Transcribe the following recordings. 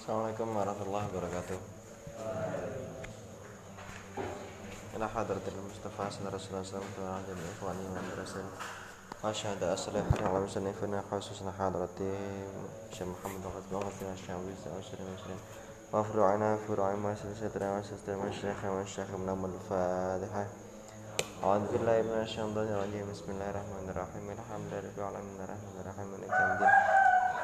Assalamualaikum warahmatullahi wabarakatuh. إلى حضرة المصطفى صلى الله عليه وسلم أن لا إله إلا الله أصلحنا على مسنفنا خصوصا حضرتي الشيخ محمد وقت وقتنا بن وسلم وسلم وفروعنا فروع ما سلسلتنا وسلسلتنا من الشيخ والشيخ من أم الفاتحة أعوذ بالله من الشيطان الرجيم. بسم الله الرحمن الرحيم. الحمد لله رب العالمين. الرحمن الرحيم مالك يوم الدين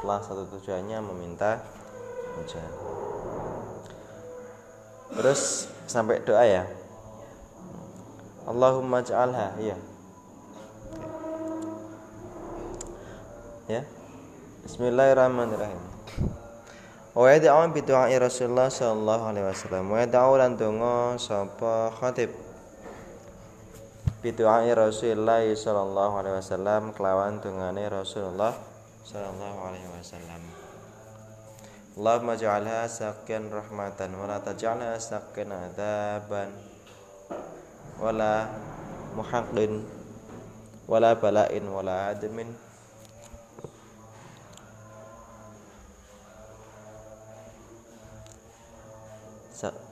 setelah satu tujuannya meminta hujan. Terus sampai doa ya. Allahumma ja'alha Iya. Ya. Bismillahirrahmanirrahim. Wa yad'u bi du'ai Rasulullah sallallahu alaihi wasallam. Wa yad'u lan donga sapa khatib. Bi du'ai Rasulullah sallallahu alaihi wasallam kelawan dongane Rasulullah sallallahu alaihi wasallam. Allahumma ja'alha sakin rahmatan wa la taj'alha sakin adaban wala muhaqqin wala bala'in wala admin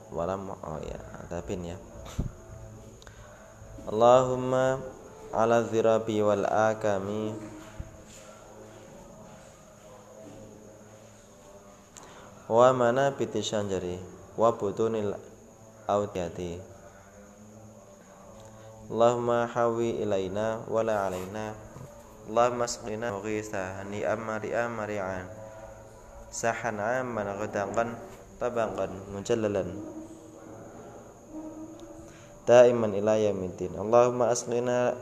walam oh ya adabin ya Allahumma ala zirabi wal akami wa mana biti syanjari wa butunil audiyati Allahumma hawi ilaina wala alaina. Allahumma asqina mughisa ni amari amari'an sahan amman ghadaqan tabaqan mujallalan daiman ila yaumiddin. Allahumma asqina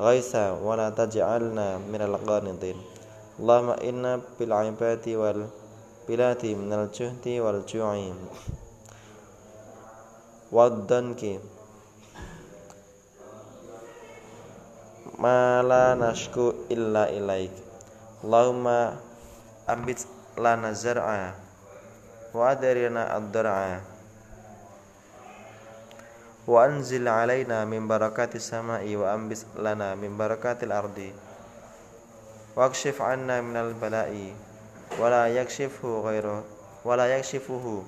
ghaitha wa la taj'alna minal qanitin Allahumma inna bil ibadi wal bilati minal juhdi wal ju'i waddanki ma la nashku illa ilaik Allahumma ambit lana zar'a wa adarina ad-dar'a wa anzil alaina min barakatis samai wa ambis lana min barakatil ardi wakshif anna minal bala'i wa la yakshifhu ghairu wa la yakshifuhu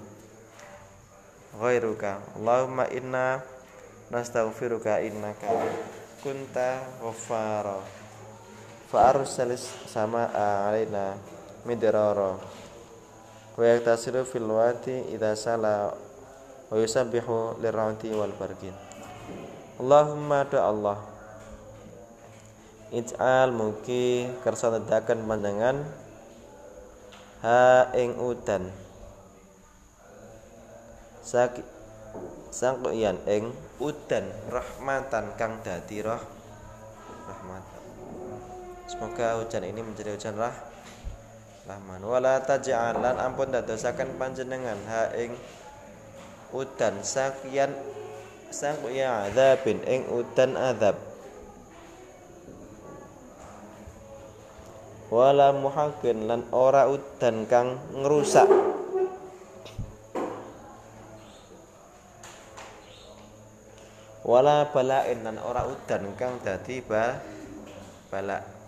ghairuka Allahumma inna nastaghfiruka innaka kunta ghaffara. Fa arsalis samaa alaina midrara. Wa yaktasilu fil wati idza sala wa yusabbihu lirrauti wal barqin Allahumma do Allah Ij'al mugi kersa nedakan panjenengan ha ing udan. Saki sangkuyan ing udan rahmatan kang dadi roh rahmatan Semoga hujan ini menjadi hujan rah rahman. Wala taj'alan ampun dadosaken panjenengan. Ha ing udan. Sakian sangkuya azabin ing udan azab wala muhaqqin lan ora udan kang ngrusak. Wala balain lan ora udan kang dadi ba balak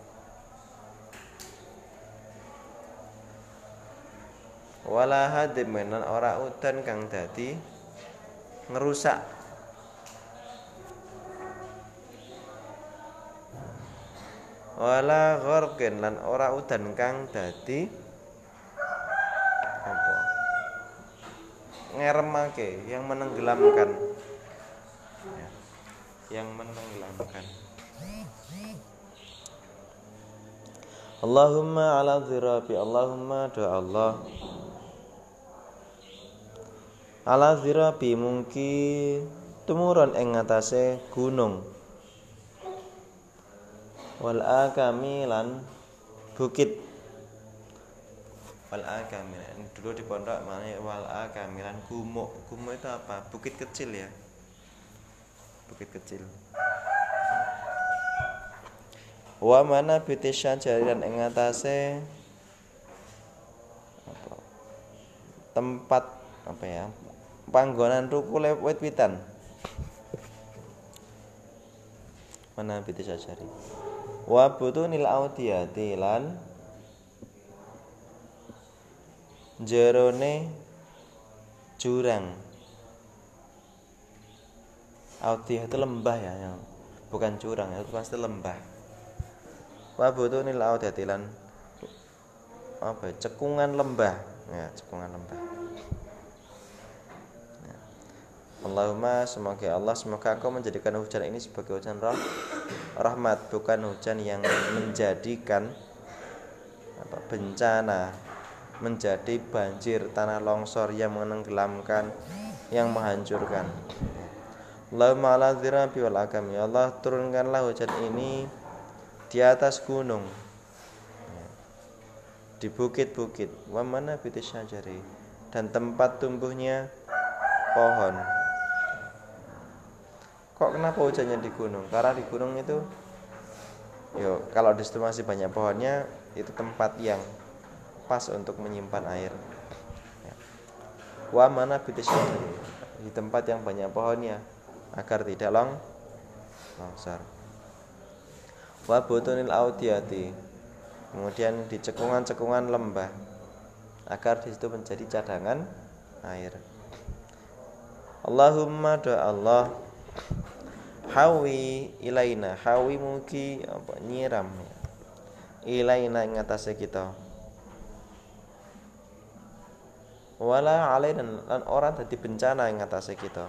wala hadim lan ora udan kang dadi ngerusak wala gharqin lan ora udan kang dadi apa? Ngeremake yang menenggelamkan. Ya, yang menenggelamkan. Allahumma ala zirabi Allahumma doa Allah. Ala zirabi mungki tumurun ing gunung wal akami lan bukit. Wal akamilan. Dulu di pondok mana wal akamilan. Gumuk. Gumuk itu apa? Bukit kecil ya? Bukit kecil. Wa mana bitisyan jariran ing atase tempat apa ya? Panggonan rukule wit-witan. Mana bitisyan jari wa butunil audiyati lan jerone jurang. Audiyah itu lembah ya yang bukan jurang ya, itu pasti lembah. Wa butunil audiyati lan apa ya, cekungan lembah. Ya cekungan lembah. Allahumma semoga Allah semoga kau menjadikan hujan ini sebagai hujan roh rahmat bukan hujan yang menjadikan apa bencana menjadi banjir tanah longsor yang menenggelamkan yang menghancurkan. Allahumma ala dzirabi wal agam ya Allah turunkanlah hujan ini di atas gunung di bukit-bukit. Wa mana syajari dan tempat tumbuhnya pohon kok kenapa hujannya di gunung? Karena di gunung itu yo kalau di situ masih banyak pohonnya itu tempat yang pas untuk menyimpan air. Ya. wa mana di tempat yang banyak pohonnya agar tidak long longsor. Wa butunil audiyati kemudian di cekungan-cekungan lembah agar di situ menjadi cadangan air. Allahumma doa Allah hawi ilaina. Hawi mugi apa nyiram. Ilaina ing atase kita. Wala alai dan lan ora dadi bencana ing atase kita.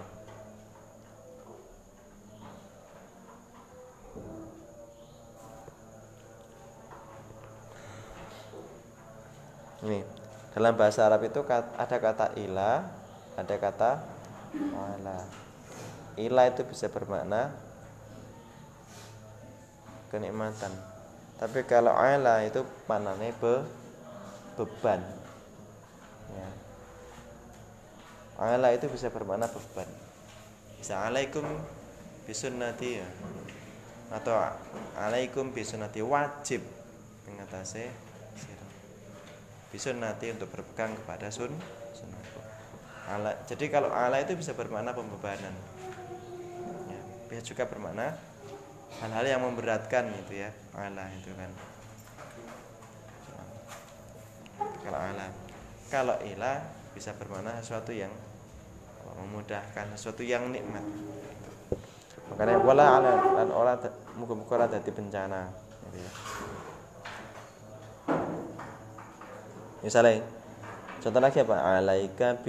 Ini dalam bahasa Arab itu ada kata ila ada kata wala ila itu bisa bermakna kenikmatan tapi kalau ala itu panane be, beban ya Ala itu bisa bermakna beban. Bisa alaikum ya. Atau alaikum bisunnati wajib mengatasi sirah. Bisunnati untuk berpegang kepada sun sunnahku. Ala, jadi kalau ala itu bisa bermakna pembebanan. Ya, bisa juga bermakna hal-hal yang memberatkan itu ya. Ala itu kan. Kalau ala. Kalau ilah bisa bermakna sesuatu yang memudahkan sesuatu yang nikmat makanya wala ala dan orang muka-muka ora dadi bencana gitu ya. misalnya contoh lagi apa alaika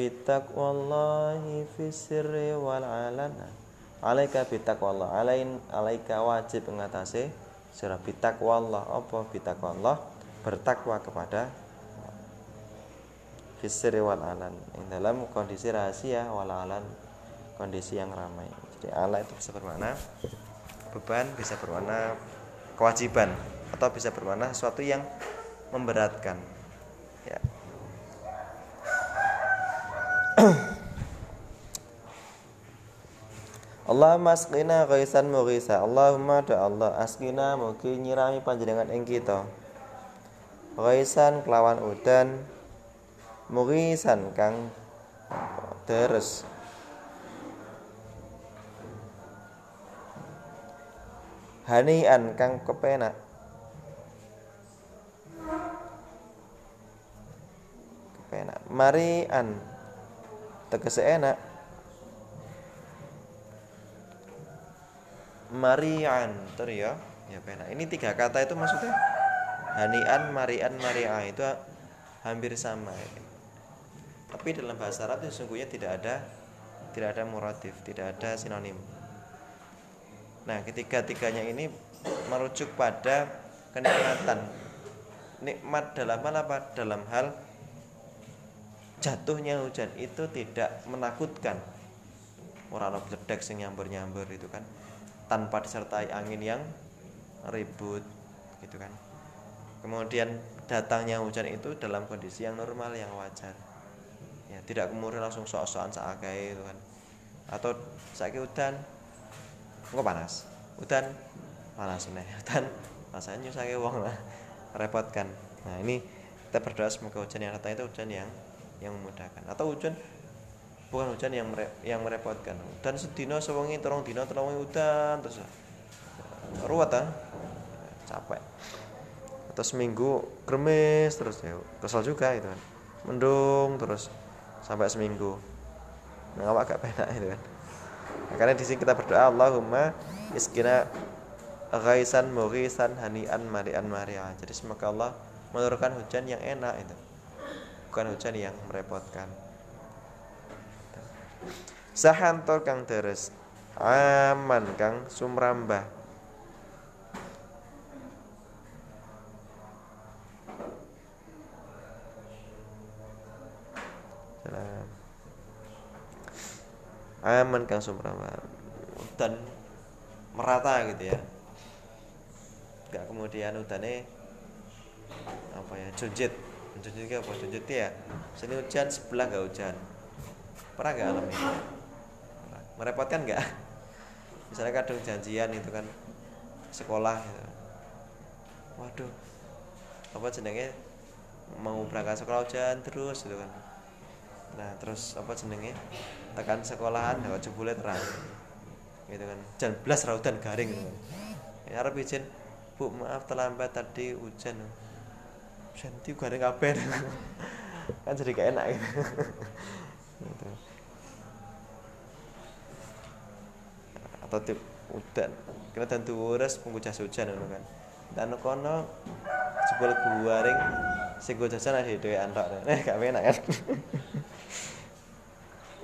wallahi fi sirri wal alana alaika bitaqwallah. Alain alaika wajib mengatasi sira bitaqwallah. Apa bitaqwallah? Bertakwa kepada fisri wal alan. Yang dalam kondisi rahasia wal alan. Kondisi yang ramai. Jadi ala itu bisa bermakna beban bisa bermakna kewajiban atau bisa bermakna sesuatu yang memberatkan ya Allahumma asqina ghaisan mughisa. Allahumma do Allah asqina mugi nyirami panjenengan ing kita. Ghaisan kelawan udan murisan kang deres. Hanian kang kepenak. Kepenak. Marian tegese enak marian. Ter ya. Ya penak ini tiga kata itu maksudnya? Hanian marian maria itu hampir sama. Tapi dalam bahasa Arab itu sesungguhnya tidak ada tidak ada muratif tidak ada sinonim. Nah ketiga-tiganya ini merujuk pada kenikmatan. Nikmat dalam hal apa? Dalam hal jatuhnya hujan itu tidak menakutkan. Orang bledek sing nyambur-nyambur itu kan tanpa disertai angin yang ribut gitu kan. Kemudian datangnya hujan itu dalam kondisi yang normal yang wajar. Ya tidak kemudian langsung sok-sokan seagai itu kan. Atau sakit hutan nggak panas. Hutan panas nih hutan rasanya sakit uang lah repotkan. Nah ini kita berdoa semoga hujan yang datang itu hujan yang yang memudahkan. Atau hujan bukan hujan yang mere, yang merepotkan. Dan sedino sewengi terong dino terong hutan terus ruwet ah. Capek. Atau seminggu kremes terus ya. Kesel juga itu kan. Mendung terus sampai seminggu. Nah agak penak itu kan. Karena di sini kita berdoa Allahumma iskina ghaisan mughisan hanian marian maria. Jadi semoga Allah menurunkan hujan yang enak itu. Bukan hujan yang merepotkan sahantor kang deres aman kang sumrambah. Aman kang sumrama dan merata gitu ya. Gak kemudian udane apa ya junjit. Junjit apa? Junjit ya. Sini hujan sebelah gak hujan pernah gak alami merepotkan gak misalnya kadang janjian itu kan sekolah gitu. waduh apa jenenge mau berangkat sekolah hujan terus gitu kan. Nah terus apa jenenge tekan sekolahan ya jebule terang. Gitu kan. Jan blas raudan garing gitu kan. Ya arep izin Bu maaf terlambat tadi hujan. Hujan itu garing kabeh. Kan jadi gak enak. Gitu. Atau tip udan. Kena dan tuwures penggujas hujan kan. Dan kono jebol guaring sing go jajan ada dhewean tok nek gak enak kan?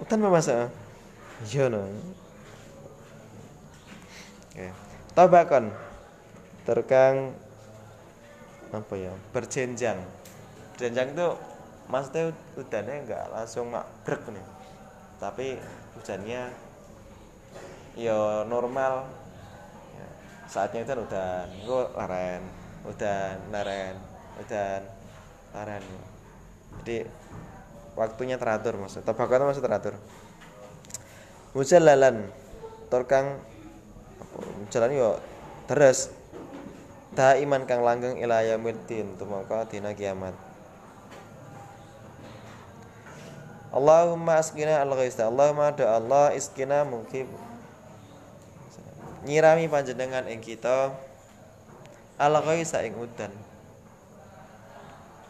Tanpa masalah iya no oke. Tabakon terkang apa ya? Berjenjang. Berjenjang itu maksudnya hujannya enggak langsung mak brek nih tapi hujannya ya normal. Ya, saatnya itu udah gue laren udah laren udah laren. Jadi waktunya teratur maksud tabakatan maksud teratur. Mujallalan torkang jalan yo terus iman kang langgeng ila yaumil tumangka dina kiamat. Allahumma askina al-ghaista Allahumma do Allah iskina mungkin nyirami panjenengan ing kita. Al-ghaista ing udan.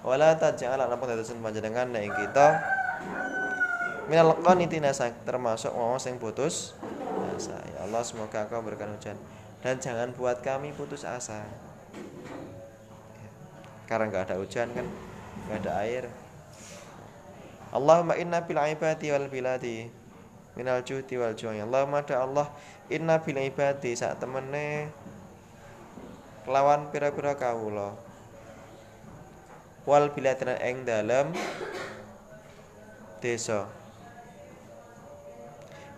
Wala taj'al napa dadosen panjenengan nek kita. Minal qanitina termasuk wong sing putus asa. Ya Allah semoga Engkau berikan hujan. Dan jangan buat kami putus asa. Karena nggak ada hujan kan nggak ada air. Allahumma inna bil ibadi wal biladi minal juhdi wal ju'i. Allahumma da Allah inna bil ibadi sak temene kelawan pira-pira kawula. Wal biladina eng dalam desa.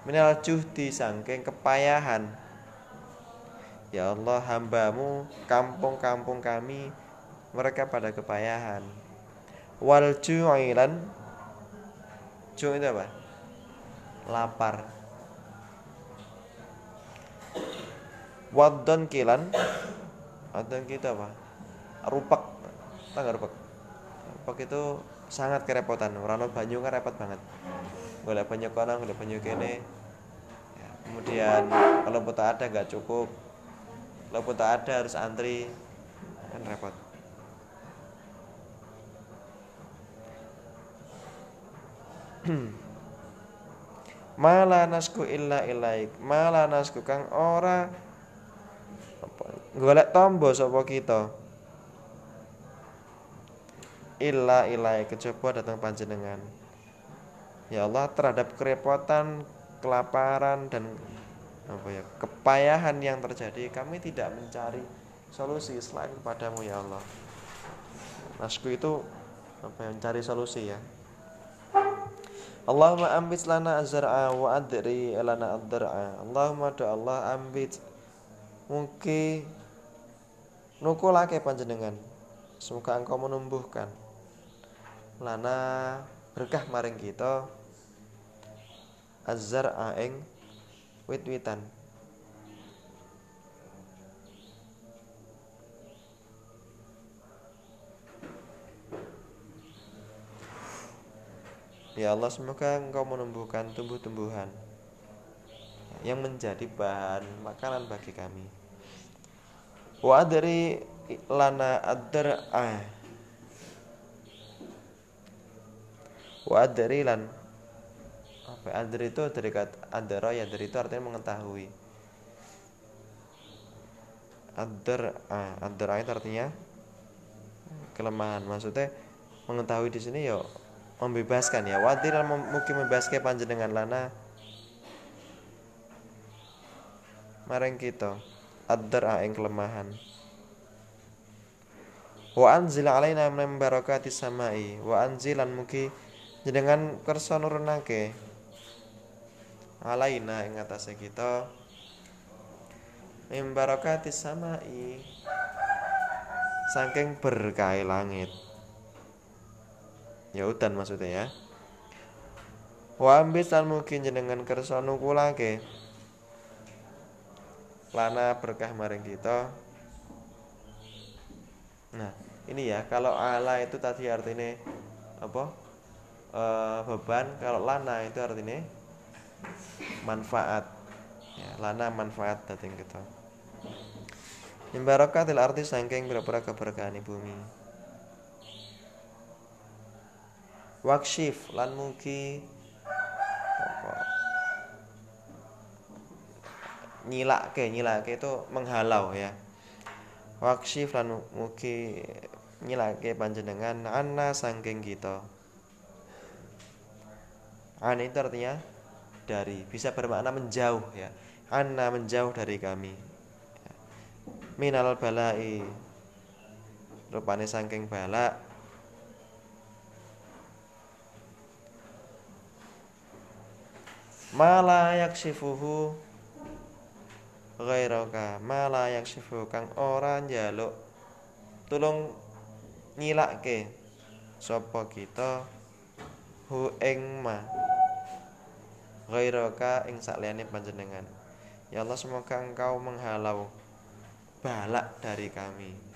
Minal juhdi sangking kepayahan. Ya Allah hambamu kampung-kampung kami mereka pada kepayahan. Wal ju'ilan ju itu apa? Lapar wadon kilan wadon kita apa? Rupak tangga rupak Pok itu sangat kerepotan. Orang banyu kan repot banget. Golek banyu kono golek banyu kene. Ya, kemudian kalau pun ada nggak cukup. Kalau pun ada harus antri. Kan repot. Mala nasku illa ilaik. Mala nasku kang ora Golek tombo sapa kita? Illa ilai kejaba datang panjenengan. Ya Allah terhadap kerepotan kelaparan dan apa ya kepayahan yang terjadi kami tidak mencari solusi selain kepadamu ya Allah. Nasku itu apa yang mencari solusi ya. Allahumma ambit lana azra'a wa adri lana ad-dar'a Allahumma do Allah ambit. Mungkin nukulake panjenengan semoga engkau menumbuhkan lana berkah maring kita azar aing wit-witan Ya Allah semoga engkau menumbuhkan tumbuh-tumbuhan yang menjadi bahan makanan bagi kami. Wa dari lana adar ah. Wa dari lan apa adar itu dari kata adara ya dari itu artinya mengetahui. Adar ah adar itu artinya kelemahan maksudnya mengetahui di sini ya membebaskan ya wadir mungkin membebaskan panjenengan lana mareng kita adar aing kelemahan. Wa anzil alaina min barakati samai. Wa anzilan mugi jenengan kersa nurunake. Alaina ing atase kita. Min barakati samai. Saking berkah langit. Ya udan maksudnya ya. Wa ambis lan mungkin jenengan kersa nukulake lana berkah maring kita. Nah ini ya kalau ala itu tadi artinya apa? E, beban. Kalau lana itu artinya manfaat. Ya, lana manfaat datang kita. Imbarakatil arti sangking berapa keberkahan bumi wakshif lan mugi nyilake nyilake itu menghalau ya. Wakshif lan mugi nyilake panjenengan anna sangking kita. An itu artinya dari bisa bermakna menjauh ya. Anna menjauh dari kami. Minal balai. Rupane sangking balak. Mala yaksifuhu ghairaka mala yaksifu kang ora njaluk tulung nyilake sapa kita hu ing ma. Ghairaka ing sakliyane panjenengan. Ya Allah semoga engkau menghalau balak dari kami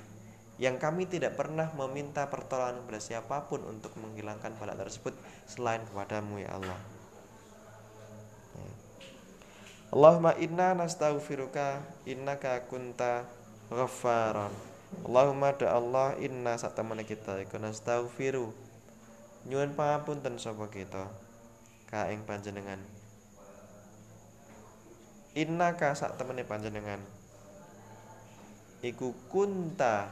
yang kami tidak pernah meminta pertolongan kepada siapa pun untuk menghilangkan balak tersebut selain kepadamu ya Allah Allahumma inna nastaghfiruka innaka kunta ghaffaran. Allahumma da Allah inna satamana kita iku nastaghfiru. Nyuwun pangapunten sapa kita ka ing panjenengan. Inna ka sak temene panjenengan iku kunta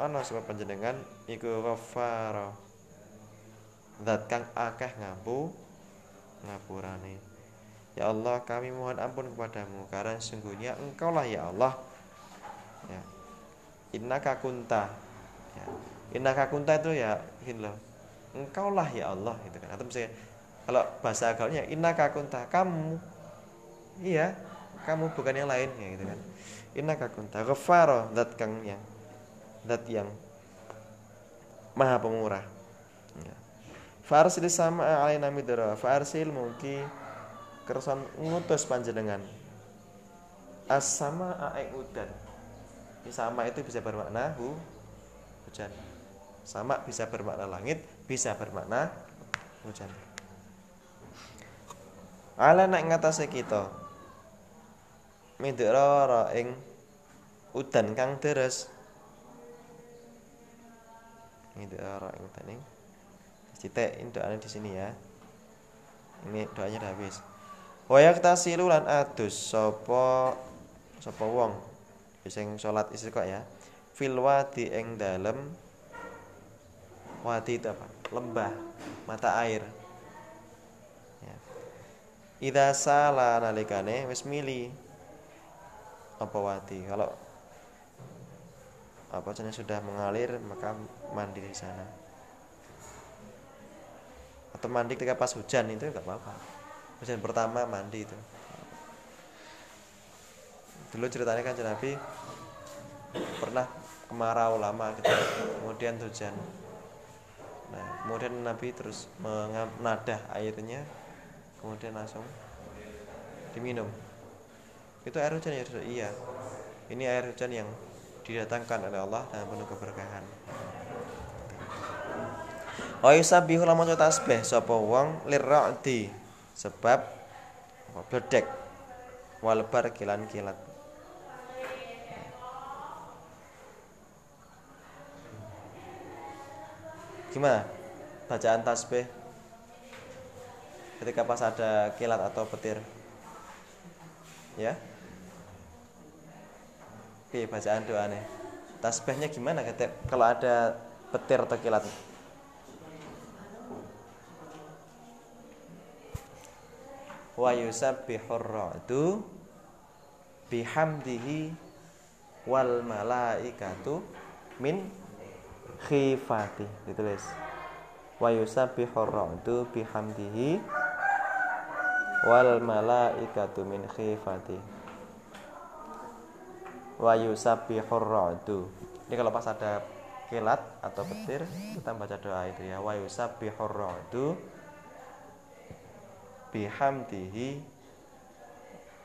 ana sapa panjenengan iku ghaffara. Zat kang akeh ngapu ngapurane. Ya Allah kami mohon ampun kepadamu Karena sesungguhnya engkaulah ya Allah. Ya. Innaka kunta. Ya. Innaka kunta itu ya gini loh. Engkaulah ya Allah gitu kan. Atau misalnya kalau bahasa agalnya Innaka kunta kamu. Iya kamu bukan yang lain ya gitu kan. Innaka kunta ghafaro dat kang yang dat yang maha pemurah. Ya. Farsil sama alaina midra Farsil mungkin kersan ngutus panjenengan. As sama aek udan. Sama itu bisa bermakna hu hujan. Sama bisa bermakna langit bisa bermakna hujan. Ala nak ngatasé kita midra ing udan kang deres. Midra ing udan ing. Citek ini doanya di sini ya. Ini doanya udah habis. Wayak tasilu lan adus sapa sapa wong sing salat istiqo ya. Fil wadi ing dalem wadi apa? Lembah, mata air. Ya. Idza sala nalikane wis mili apa wadi. Kalau apa jenis sudah mengalir maka mandi di sana. Atau mandi ketika pas hujan itu enggak apa-apa hujan pertama mandi itu. Dulu ceritanya kan Nabi pernah kemarau lama gitu. Kemudian hujan. Nah kemudian Nabi terus menadah airnya kemudian langsung diminum. Itu air hujan ya iya. Ini air hujan yang didatangkan oleh Allah dan penuh keberkahan. Wa yusabbihu lamun tasbih sapa wong lirra'di sebab bledek walbar kilan-kilat Gimana bacaan tasbih ketika pas ada kilat atau petir? Ya? Oke, bacaan doa nih. Tasbihnya gimana ketika kalau ada petir atau kilat? Wa yusabbihur ra'du bihamdihi wal malaikatu min khifati. Ditulis. Wa yusabbihur ra'du bihamdihi wal malaikatu min khifati. Wa yusabbihur ra'du ini kalau pas ada kilat atau petir kita baca doa itu ya. Wa yusabbihur ra'du bihamdihi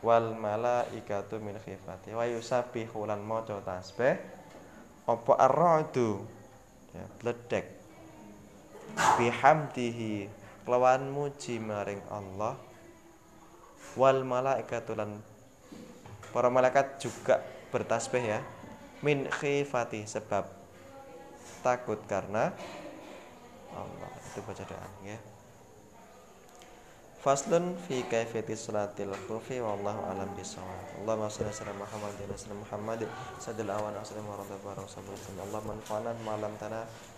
wal malaikatu min khifati. Wa yusabbihu lan maca tasbih. Apa ar-ra'du? Ya bledek bihamdihi kelawan muji maring Allah. Wal malaikatu lan para malaikat juga bertasbih ya. Min khifati sebab takut karena Allah. Itu baca doa ya Faslun fi kaifiyati salatil khufi wallahu alam bisawab. Allahumma shalli ala Muhammad wa ala Muhammad awan wa radha. Allah manfa'na ma lam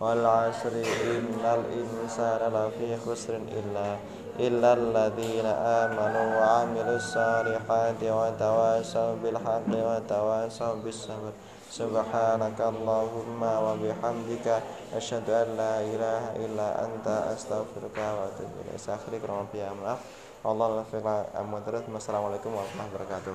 والعصر إن الإنسان لفي خسر إلا إلا الذين آمنوا وعملوا الصالحات وتواصوا بالحق وتواصوا بالصبر. سبحانك اللهم وبحمدك أشهد أن لا إله إلا أنت أستغفرك وأتوب إليك. سأخرج رمضان والسلام عليكم ورحمة الله وبركاته.